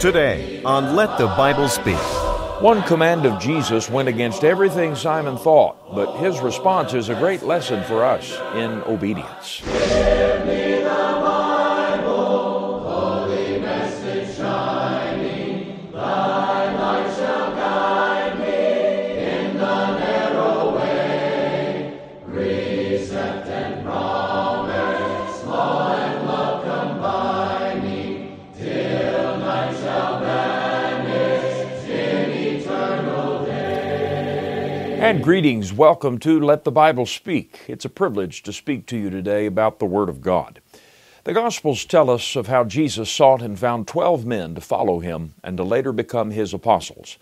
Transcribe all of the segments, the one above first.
Today on Let the Bible Speak. One command of Jesus went against everything Simon thought, but his response is a great lesson for us in obedience. And greetings. Welcome to Let the Bible Speak. It's a privilege to speak to you today about the Word of God. The Gospels tell us of how Jesus sought and found 12 men to follow him and to later become his apostles.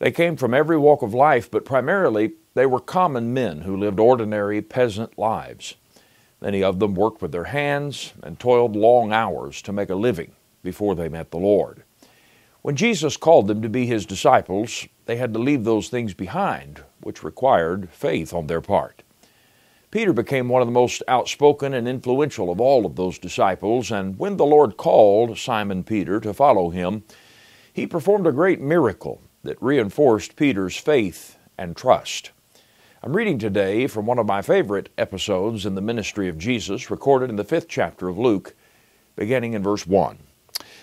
They came from every walk of life, but primarily they were common men who lived ordinary peasant lives. Many of them worked with their hands and toiled long hours to make a living before they met the Lord. When Jesus called them to be his disciples, they had to leave those things behind, which required faith on their part. Peter became one of the most outspoken and influential of all of those disciples, and when the Lord called Simon Peter to follow him, he performed a great miracle that reinforced Peter's faith and trust. I'm reading today from one of my favorite episodes in the ministry of Jesus, recorded in the fifth chapter of Luke, beginning in verse 1.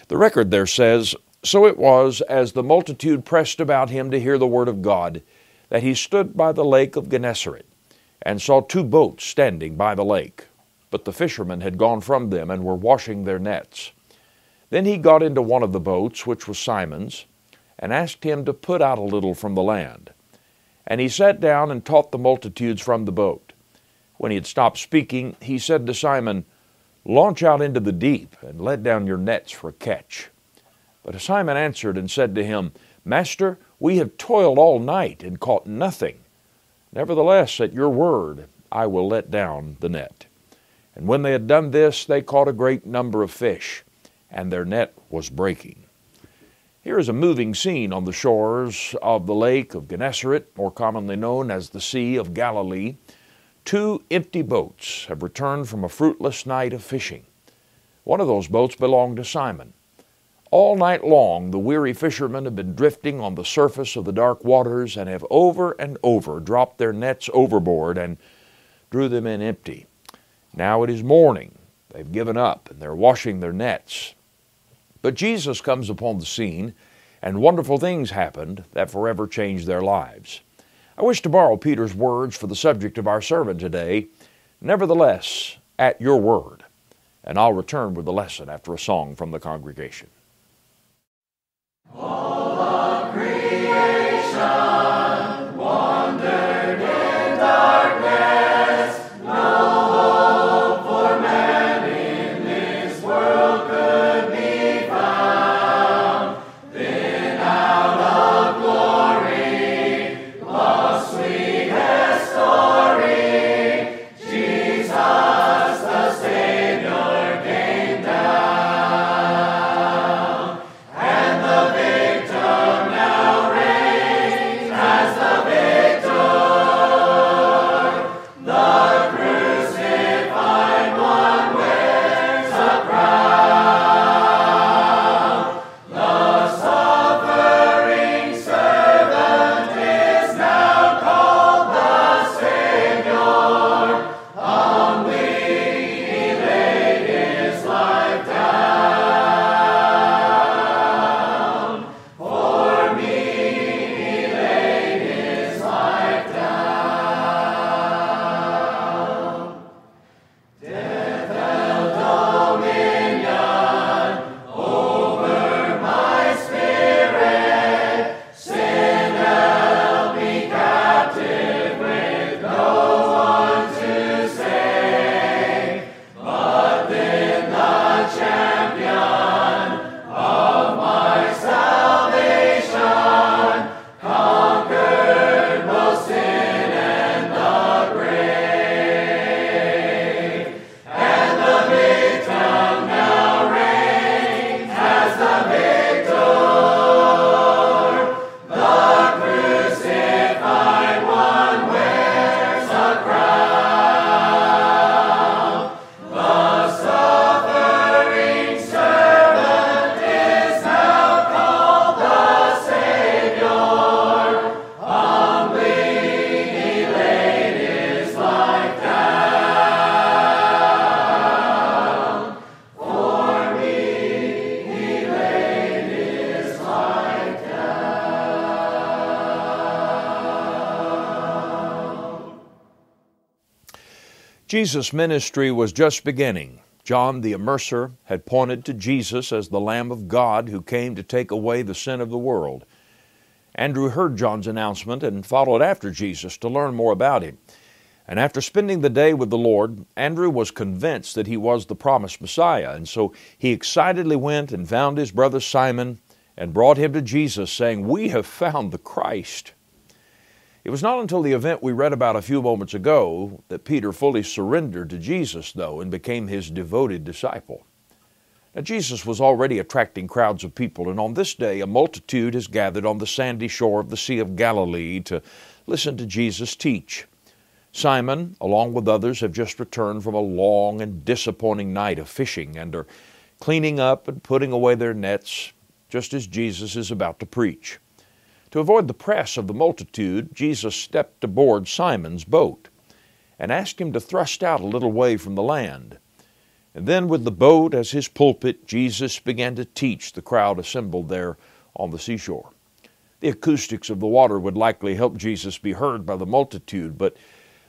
The record there says, so it was, as the multitude pressed about him to hear the word of God, that he stood by the lake of Gennesaret, and saw two boats standing by the lake. But the fishermen had gone from them and were washing their nets. Then he got into one of the boats, which was Simon's, and asked him to put out a little from the land. And he sat down and taught the multitudes from the boat. When he had stopped speaking, he said to Simon, Launch out into the deep and let down your nets for a catch. But Simon answered and said to him, Master, we have toiled all night and caught nothing. Nevertheless, at your word, I will let down the net. And when they had done this, they caught a great number of fish, and their net was breaking. Here is a moving scene on the shores of the lake of Gennesaret, more commonly known as the Sea of Galilee. Two empty boats have returned from a fruitless night of fishing. One of those boats belonged to Simon. All night long, the weary fishermen have been drifting on the surface of the dark waters and have over and over dropped their nets overboard and drew them in empty. Now it is morning. They've given up and they're washing their nets. But Jesus comes upon the scene, and wonderful things happened that forever changed their lives. I wish to borrow Peter's words for the subject of our sermon today. Nevertheless, at your word. And I'll return with the lesson after a song from the congregation. Jesus' ministry was just beginning. John the Immerser had pointed to Jesus as the Lamb of God who came to take away the sin of the world. Andrew heard John's announcement and followed after Jesus to learn more about him. And after spending the day with the Lord, Andrew was convinced that he was the promised Messiah, and so he excitedly went and found his brother Simon and brought him to Jesus, saying, We have found the Christ. It was not until the event we read about a few moments ago that Peter fully surrendered to Jesus, though, and became his devoted disciple. Now, Jesus was already attracting crowds of people, and on this day a multitude has gathered on the sandy shore of the Sea of Galilee to listen to Jesus teach. Simon, along with others, have just returned from a long and disappointing night of fishing and are cleaning up and putting away their nets just as Jesus is about to preach. To avoid the press of the multitude, Jesus stepped aboard Simon's boat and asked him to thrust out a little way from the land. And then, with the boat as his pulpit, Jesus began to teach the crowd assembled there on the seashore. The acoustics of the water would likely help Jesus be heard by the multitude, but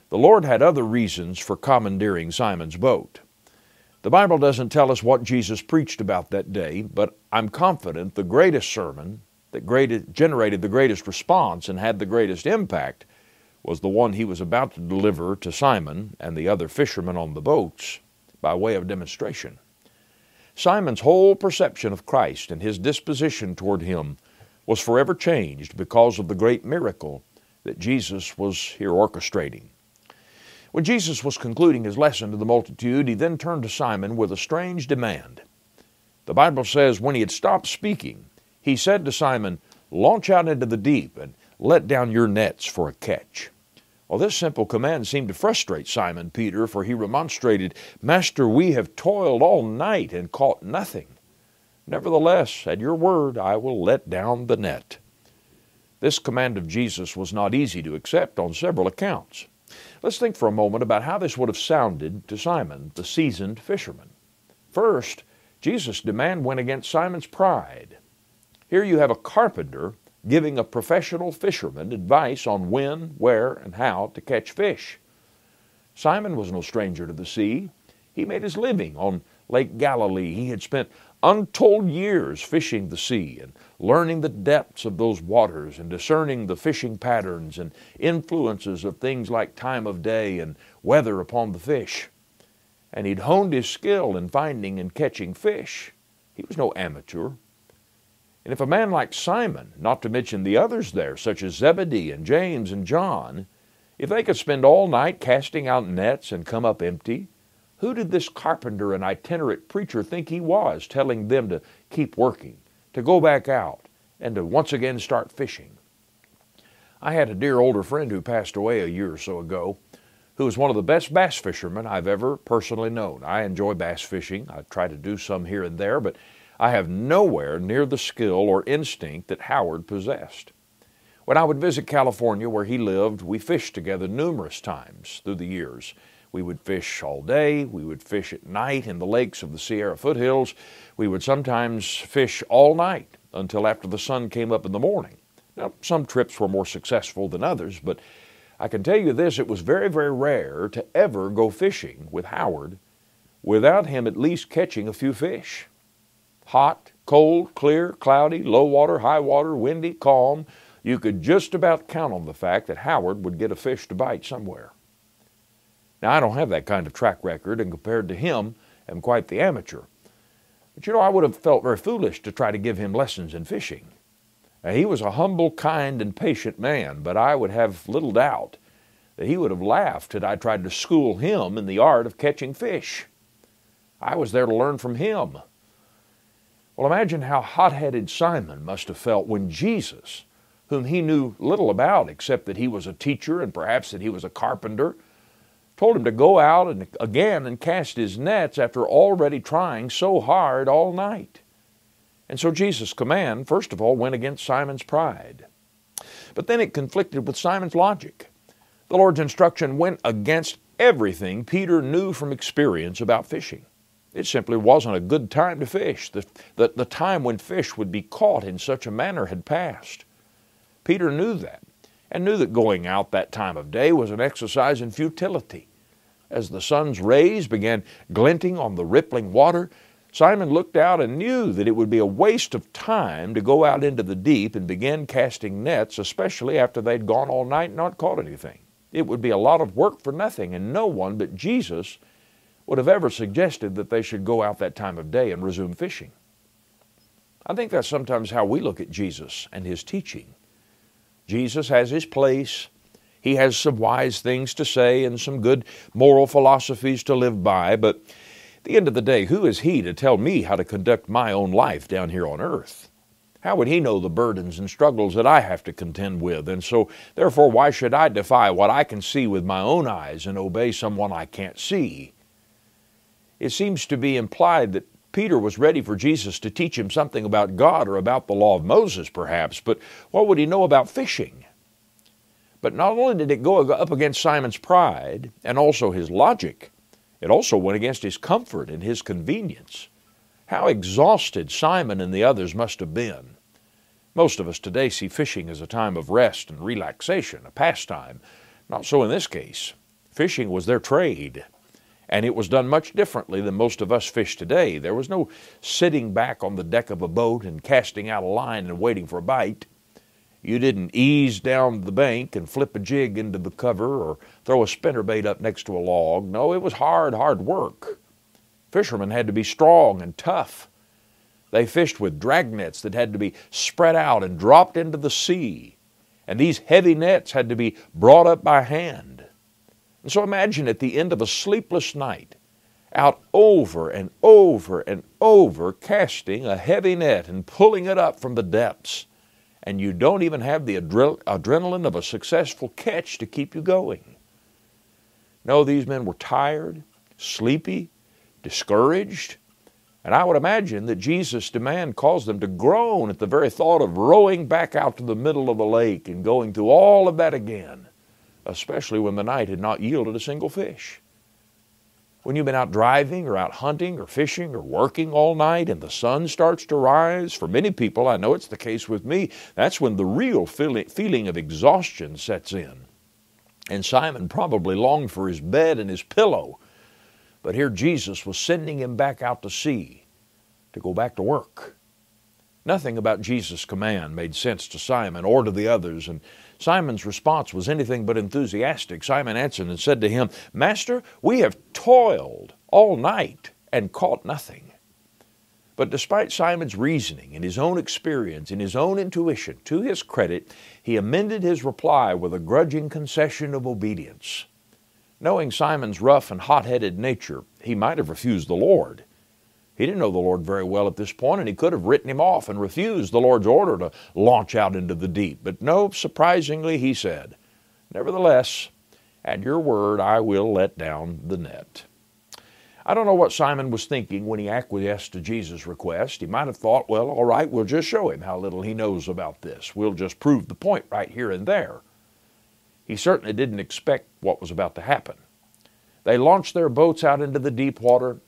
the Lord had other reasons for commandeering Simon's boat. The Bible doesn't tell us what Jesus preached about that day, but I'm confident the greatest sermon that greatest, generated the greatest response and had the greatest impact was the one he was about to deliver to Simon and the other fishermen on the boats by way of demonstration. Simon's whole perception of Christ and his disposition toward him was forever changed because of the great miracle that Jesus was here orchestrating. When Jesus was concluding his lesson to the multitude, he then turned to Simon with a strange demand. The Bible says, when he had stopped speaking, he said to Simon, Launch out into the deep and let down your nets for a catch. Well, this simple command seemed to frustrate Simon Peter, for he remonstrated, Master, we have toiled all night and caught nothing. Nevertheless, at your word, I will let down the net. This command of Jesus was not easy to accept on several accounts. Let's think for a moment about how this would have sounded to Simon, the seasoned fisherman. First, Jesus' demand went against Simon's pride. Here you have a carpenter giving a professional fisherman advice on when, where, and how to catch fish. Simon was no stranger to the sea. He made his living on Lake Galilee. He had spent untold years fishing the sea and learning the depths of those waters and discerning the fishing patterns and influences of things like time of day and weather upon the fish. And he'd honed his skill in finding and catching fish. He was no amateur. And if a man like Simon, not to mention the others there, such as Zebedee and James and John, if they could spend all night casting out nets and come up empty, who did this carpenter and itinerant preacher think he was, telling them to keep working, to go back out, and to once again start fishing? I had a dear older friend who passed away a year or so ago, who was one of the best bass fishermen I've ever personally known. I enjoy bass fishing. I try to do some here and there, but I have nowhere near the skill or instinct that Howard possessed. When I would visit California, where he lived, we fished together numerous times through the years. We would fish all day, we would fish at night in the lakes of the Sierra foothills, we would sometimes fish all night until after the sun came up in the morning. Now, some trips were more successful than others, but I can tell you this it was very, very rare to ever go fishing with Howard without him at least catching a few fish hot, cold, clear, cloudy, low water, high water, windy, calm, you could just about count on the fact that Howard would get a fish to bite somewhere. Now, I don't have that kind of track record, and compared to him, am quite the amateur. But you know, I would have felt very foolish to try to give him lessons in fishing. Now, he was a humble, kind, and patient man, but I would have little doubt that he would have laughed had I tried to school him in the art of catching fish. I was there to learn from him. Well, imagine how hot headed Simon must have felt when Jesus, whom he knew little about except that he was a teacher and perhaps that he was a carpenter, told him to go out and again and cast his nets after already trying so hard all night. And so Jesus' command, first of all, went against Simon's pride. But then it conflicted with Simon's logic. The Lord's instruction went against everything Peter knew from experience about fishing. It simply wasn't a good time to fish. The, the, the time when fish would be caught in such a manner had passed. Peter knew that, and knew that going out that time of day was an exercise in futility. As the sun's rays began glinting on the rippling water, Simon looked out and knew that it would be a waste of time to go out into the deep and begin casting nets, especially after they'd gone all night and not caught anything. It would be a lot of work for nothing, and no one but Jesus would have ever suggested that they should go out that time of day and resume fishing. I think that's sometimes how we look at Jesus and his teaching. Jesus has his place. He has some wise things to say and some good moral philosophies to live by, but at the end of the day, who is he to tell me how to conduct my own life down here on earth? How would he know the burdens and struggles that I have to contend with? And so, therefore, why should I defy what I can see with my own eyes and obey someone I can't see? It seems to be implied that Peter was ready for Jesus to teach him something about God or about the law of Moses, perhaps, but what would he know about fishing? But not only did it go up against Simon's pride and also his logic, it also went against his comfort and his convenience. How exhausted Simon and the others must have been. Most of us today see fishing as a time of rest and relaxation, a pastime. Not so in this case. Fishing was their trade and it was done much differently than most of us fish today. There was no sitting back on the deck of a boat and casting out a line and waiting for a bite. You didn't ease down the bank and flip a jig into the cover or throw a spinnerbait up next to a log. No, it was hard, hard work. Fishermen had to be strong and tough. They fished with drag nets that had to be spread out and dropped into the sea. And these heavy nets had to be brought up by hand. And so imagine at the end of a sleepless night, out over and over and over casting a heavy net and pulling it up from the depths, and you don't even have the adre- adrenaline of a successful catch to keep you going. No, these men were tired, sleepy, discouraged, and I would imagine that Jesus' demand caused them to groan at the very thought of rowing back out to the middle of the lake and going through all of that again especially when the night had not yielded a single fish. When you've been out driving or out hunting or fishing or working all night and the sun starts to rise, for many people, I know it's the case with me, that's when the real feeling of exhaustion sets in. And Simon probably longed for his bed and his pillow, but here Jesus was sending him back out to sea to go back to work. Nothing about Jesus' command made sense to Simon or to the others, and Simon's response was anything but enthusiastic. Simon answered and said to him, Master, we have toiled all night and caught nothing. But despite Simon's reasoning and his own experience and his own intuition, to his credit, he amended his reply with a grudging concession of obedience. Knowing Simon's rough and hot headed nature, he might have refused the Lord. He didn't know the Lord very well at this point, and he could have written him off and refused the Lord's order to launch out into the deep. But no, surprisingly, he said, Nevertheless, at your word, I will let down the net. I don't know what Simon was thinking when he acquiesced to Jesus' request. He might have thought, well, all right, we'll just show him how little he knows about this. We'll just prove the point right here and there. He certainly didn't expect what was about to happen. They launched their boats out into the deep water,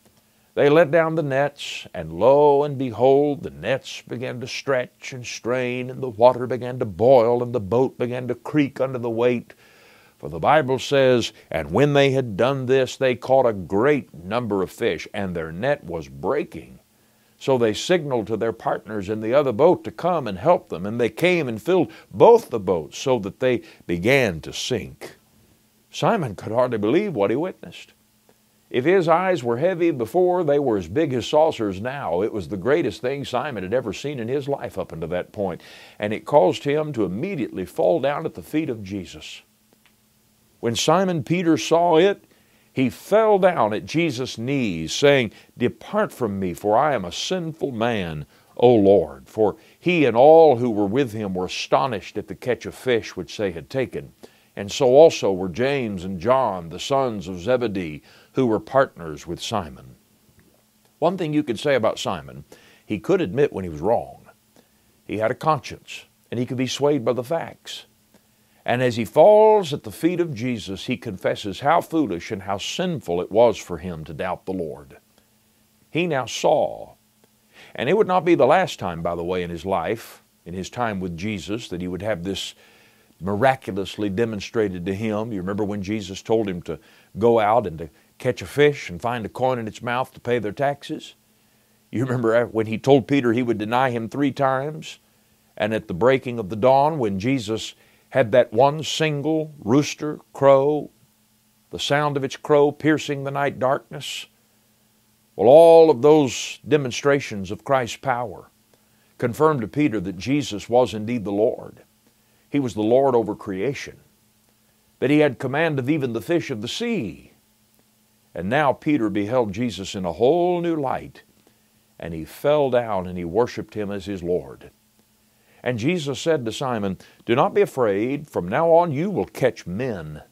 they let down the nets, and lo and behold, the nets began to stretch and strain, and the water began to boil, and the boat began to creak under the weight. For the Bible says, And when they had done this, they caught a great number of fish, and their net was breaking. So they signaled to their partners in the other boat to come and help them, and they came and filled both the boats so that they began to sink. Simon could hardly believe what he witnessed. If his eyes were heavy before, they were as big as saucers now. It was the greatest thing Simon had ever seen in his life up until that point, and it caused him to immediately fall down at the feet of Jesus. When Simon Peter saw it, he fell down at Jesus' knees, saying, Depart from me, for I am a sinful man, O Lord. For he and all who were with him were astonished at the catch of fish which they had taken. And so also were James and John, the sons of Zebedee who were partners with Simon. One thing you could say about Simon, he could admit when he was wrong. He had a conscience, and he could be swayed by the facts. And as he falls at the feet of Jesus, he confesses how foolish and how sinful it was for him to doubt the Lord. He now saw, and it would not be the last time, by the way, in his life, in his time with Jesus, that he would have this miraculously demonstrated to him. You remember when Jesus told him to go out and to catch a fish and find a coin in its mouth to pay their taxes? You remember when he told Peter he would deny him three times? And at the breaking of the dawn, when Jesus had that one single rooster crow, the sound of its crow piercing the night darkness, well, all of those demonstrations of Christ's power confirmed to Peter that Jesus was indeed the Lord. He was the Lord over creation, that he had command of even the fish of the sea. And now Peter beheld Jesus in a whole new light, and he fell down and he worshiped him as his Lord. And Jesus said to Simon, Do not be afraid, from now on you will catch men.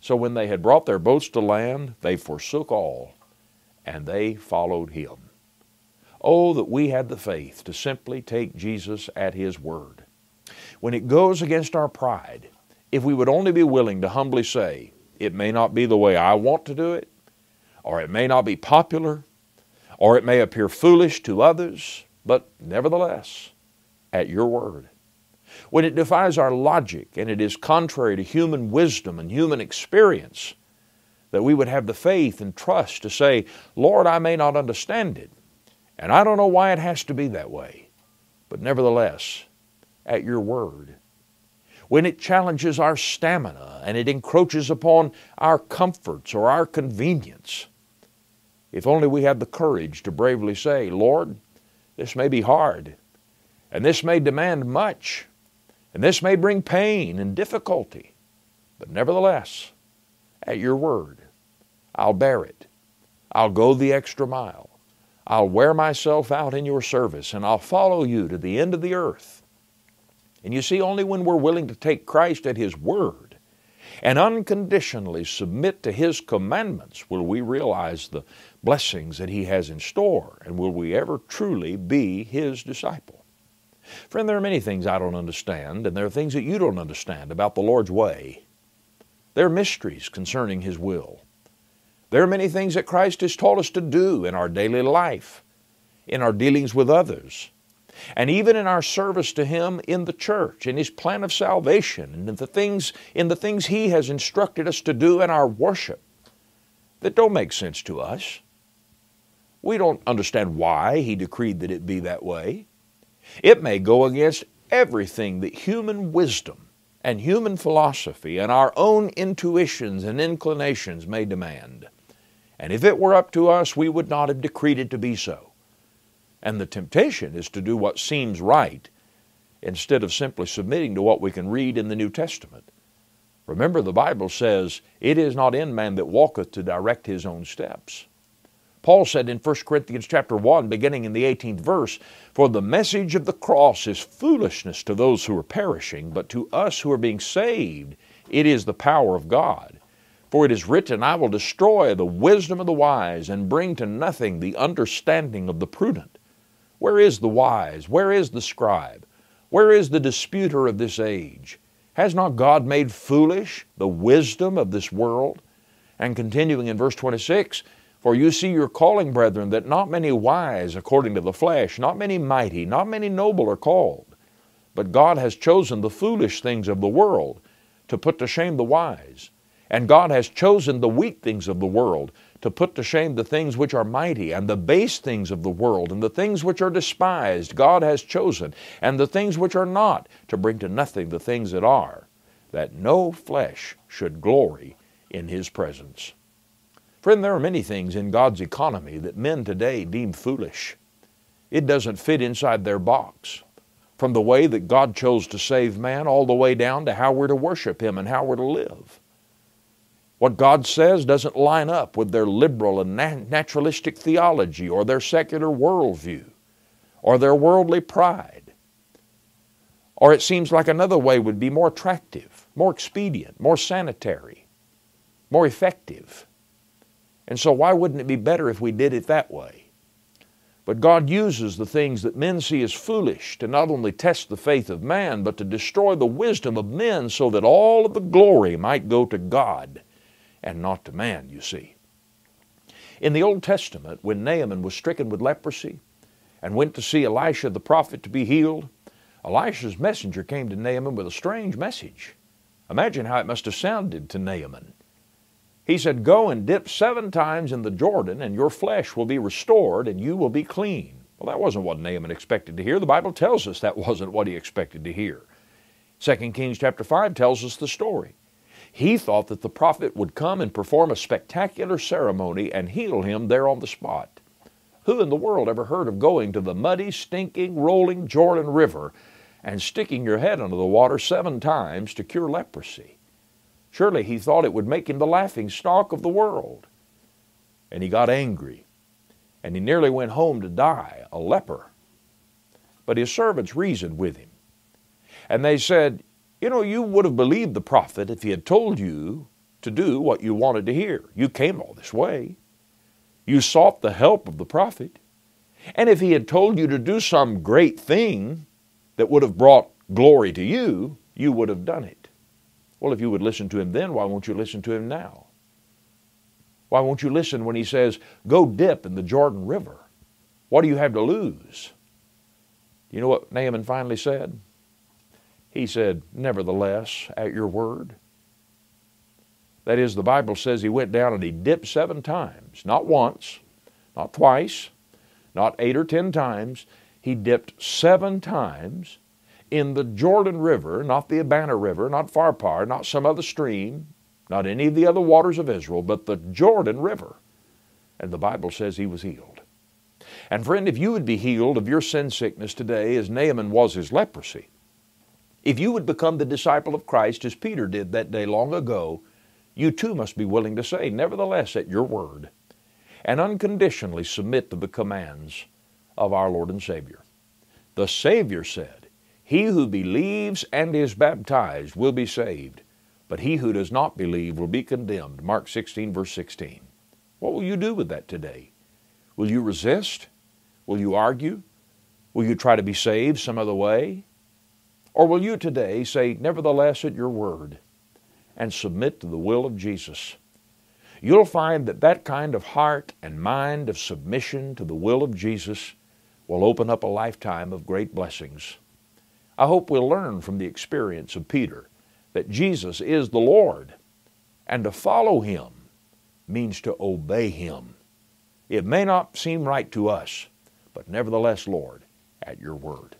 So when they had brought their boats to land, they forsook all, and they followed him. Oh, that we had the faith to simply take Jesus at his word when it goes against our pride, if we would only be willing to humbly say, it may not be the way I want to do it, or it may not be popular, or it may appear foolish to others, but nevertheless, at your word. When it defies our logic and it is contrary to human wisdom and human experience, that we would have the faith and trust to say, Lord, I may not understand it, and I don't know why it has to be that way, but nevertheless, at your word. When it challenges our stamina and it encroaches upon our comforts or our convenience, if only we had the courage to bravely say, Lord, this may be hard, and this may demand much, and this may bring pain and difficulty, but nevertheless, at your word, I'll bear it. I'll go the extra mile. I'll wear myself out in your service, and I'll follow you to the end of the earth. And you see, only when we're willing to take Christ at His word and unconditionally submit to His commandments will we realize the blessings that He has in store and will we ever truly be His disciple. Friend, there are many things I don't understand, and there are things that you don't understand about the Lord's way. There are mysteries concerning His will. There are many things that Christ has taught us to do in our daily life, in our dealings with others, and even in our service to Him in the church, in His plan of salvation, and in the things, in the things He has instructed us to do in our worship that don't make sense to us. We don't understand why He decreed that it be that way. It may go against everything that human wisdom and human philosophy and our own intuitions and inclinations may demand. And if it were up to us, we would not have decreed it to be so. And the temptation is to do what seems right instead of simply submitting to what we can read in the New Testament. Remember, the Bible says, It is not in man that walketh to direct his own steps. Paul said in 1 Corinthians chapter 1, beginning in the 18th verse, For the message of the cross is foolishness to those who are perishing, but to us who are being saved, it is the power of God. For it is written, I will destroy the wisdom of the wise, and bring to nothing the understanding of the prudent. Where is the wise? Where is the scribe? Where is the disputer of this age? Has not God made foolish the wisdom of this world? And continuing in verse 26, For you see your calling, brethren, that not many wise according to the flesh, not many mighty, not many noble are called. But God has chosen the foolish things of the world to put to shame the wise. And God has chosen the weak things of the world to put to shame the things which are mighty, and the base things of the world, and the things which are despised, God has chosen, and the things which are not, to bring to nothing the things that are, that no flesh should glory in His presence. Friend, there are many things in God's economy that men today deem foolish. It doesn't fit inside their box. From the way that God chose to save man all the way down to how we're to worship Him and how we're to live. What God says doesn't line up with their liberal and naturalistic theology or their secular worldview or their worldly pride. Or it seems like another way would be more attractive, more expedient, more sanitary, more effective. And so, why wouldn't it be better if we did it that way? But God uses the things that men see as foolish to not only test the faith of man, but to destroy the wisdom of men so that all of the glory might go to God and not to man, you see. In the Old Testament, when Naaman was stricken with leprosy and went to see Elisha the prophet to be healed, Elisha's messenger came to Naaman with a strange message. Imagine how it must have sounded to Naaman. He said, Go and dip seven times in the Jordan, and your flesh will be restored, and you will be clean. Well, that wasn't what Naaman expected to hear. The Bible tells us that wasn't what he expected to hear. 2 Kings chapter 5 tells us the story. He thought that the prophet would come and perform a spectacular ceremony and heal him there on the spot. Who in the world ever heard of going to the muddy, stinking, rolling Jordan River and sticking your head under the water seven times to cure leprosy? Surely he thought it would make him the laughing stock of the world. And he got angry, and he nearly went home to die, a leper. But his servants reasoned with him. And they said, You know, you would have believed the prophet if he had told you to do what you wanted to hear. You came all this way. You sought the help of the prophet. And if he had told you to do some great thing that would have brought glory to you, you would have done it. Well, if you would listen to him then, why won't you listen to him now? Why won't you listen when he says, Go dip in the Jordan River? What do you have to lose? You know what Naaman finally said? He said, Nevertheless, at your word. That is, the Bible says he went down and he dipped seven times, not once, not twice, not eight or ten times. He dipped seven times in the Jordan River, not the Abana River, not Pharpar, not some other stream, not any of the other waters of Israel, but the Jordan River. And the Bible says he was healed. And friend, if you would be healed of your sin sickness today as Naaman was his leprosy, if you would become the disciple of Christ as Peter did that day long ago, you too must be willing to say, Nevertheless, at your word, and unconditionally submit to the commands of our Lord and Savior. The Savior said, He who believes and is baptized will be saved, but he who does not believe will be condemned. Mark 16, verse 16. What will you do with that today? Will you resist? Will you argue? Will you try to be saved some other way? Or will you today say, Nevertheless, at your word, and submit to the will of Jesus? You'll find that that kind of heart and mind of submission to the will of Jesus will open up a lifetime of great blessings. I hope we'll learn from the experience of Peter that Jesus is the Lord, and to follow Him means to obey Him. It may not seem right to us, but nevertheless, Lord, at your word.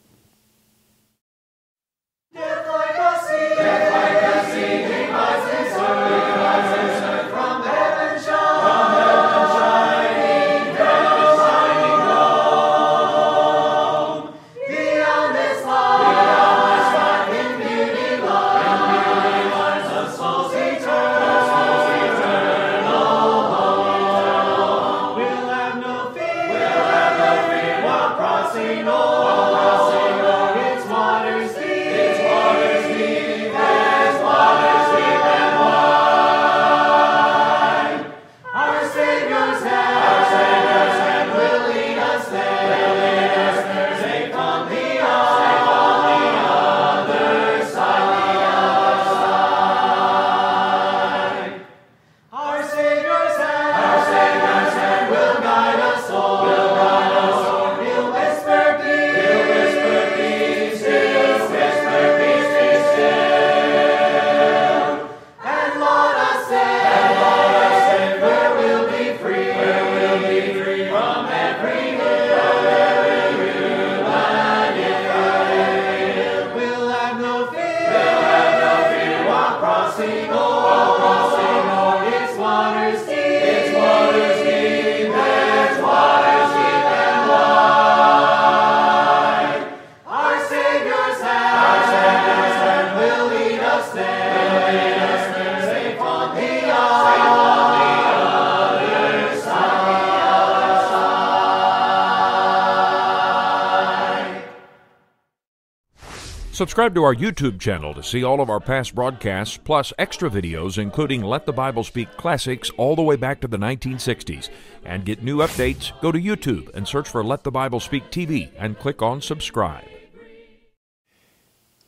Subscribe to our YouTube channel to see all of our past broadcasts, plus extra videos, including Let the Bible Speak classics all the way back to the 1960s. And get new updates, go to YouTube and search for Let the Bible Speak TV and click on subscribe.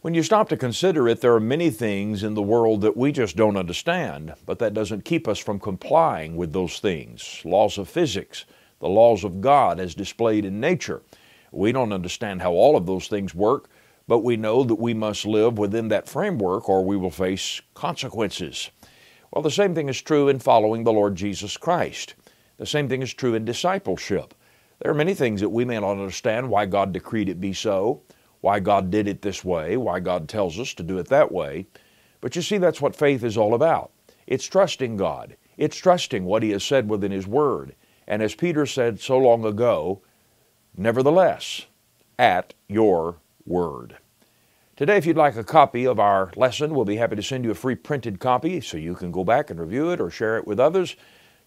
When you stop to consider it, there are many things in the world that we just don't understand, but that doesn't keep us from complying with those things. Laws of physics, the laws of God as displayed in nature. We don't understand how all of those things work, but we know that we must live within that framework or we will face consequences. Well, the same thing is true in following the Lord Jesus Christ. The same thing is true in discipleship. There are many things that we may not understand why God decreed it be so, why God did it this way, why God tells us to do it that way. But you see, that's what faith is all about. It's trusting God. It's trusting what He has said within His Word. And as Peter said so long ago, nevertheless, at your word. Today, if you'd like a copy of our lesson, we'll be happy to send you a free printed copy so you can go back and review it or share it with others.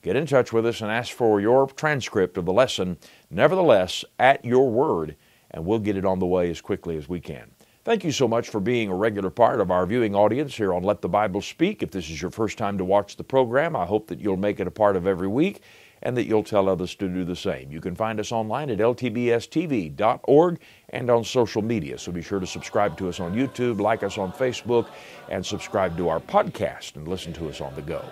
Get in touch with us and ask for your transcript of the lesson, nevertheless, at your word, and we'll get it on the way as quickly as we can. Thank you so much for being a regular part of our viewing audience here on Let the Bible Speak. If this is your first time to watch the program, I hope that you'll make it a part of every week and that you'll tell others to do the same. You can find us online at ltbstv.org and on social media. So be sure to subscribe to us on YouTube, like us on Facebook, and subscribe to our podcast and listen to us on the go.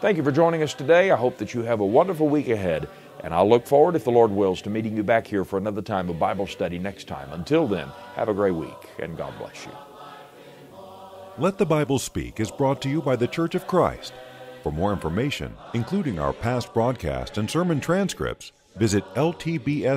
Thank you for joining us today. I hope that you have a wonderful week ahead, and I'll look forward, if the Lord wills, to meeting you back here for another time of Bible study next time. Until then, have a great week, and God bless you. Let the Bible Speak is brought to you by the Church of Christ. For more information, including our past broadcast and sermon transcripts, visit ltbstv.org.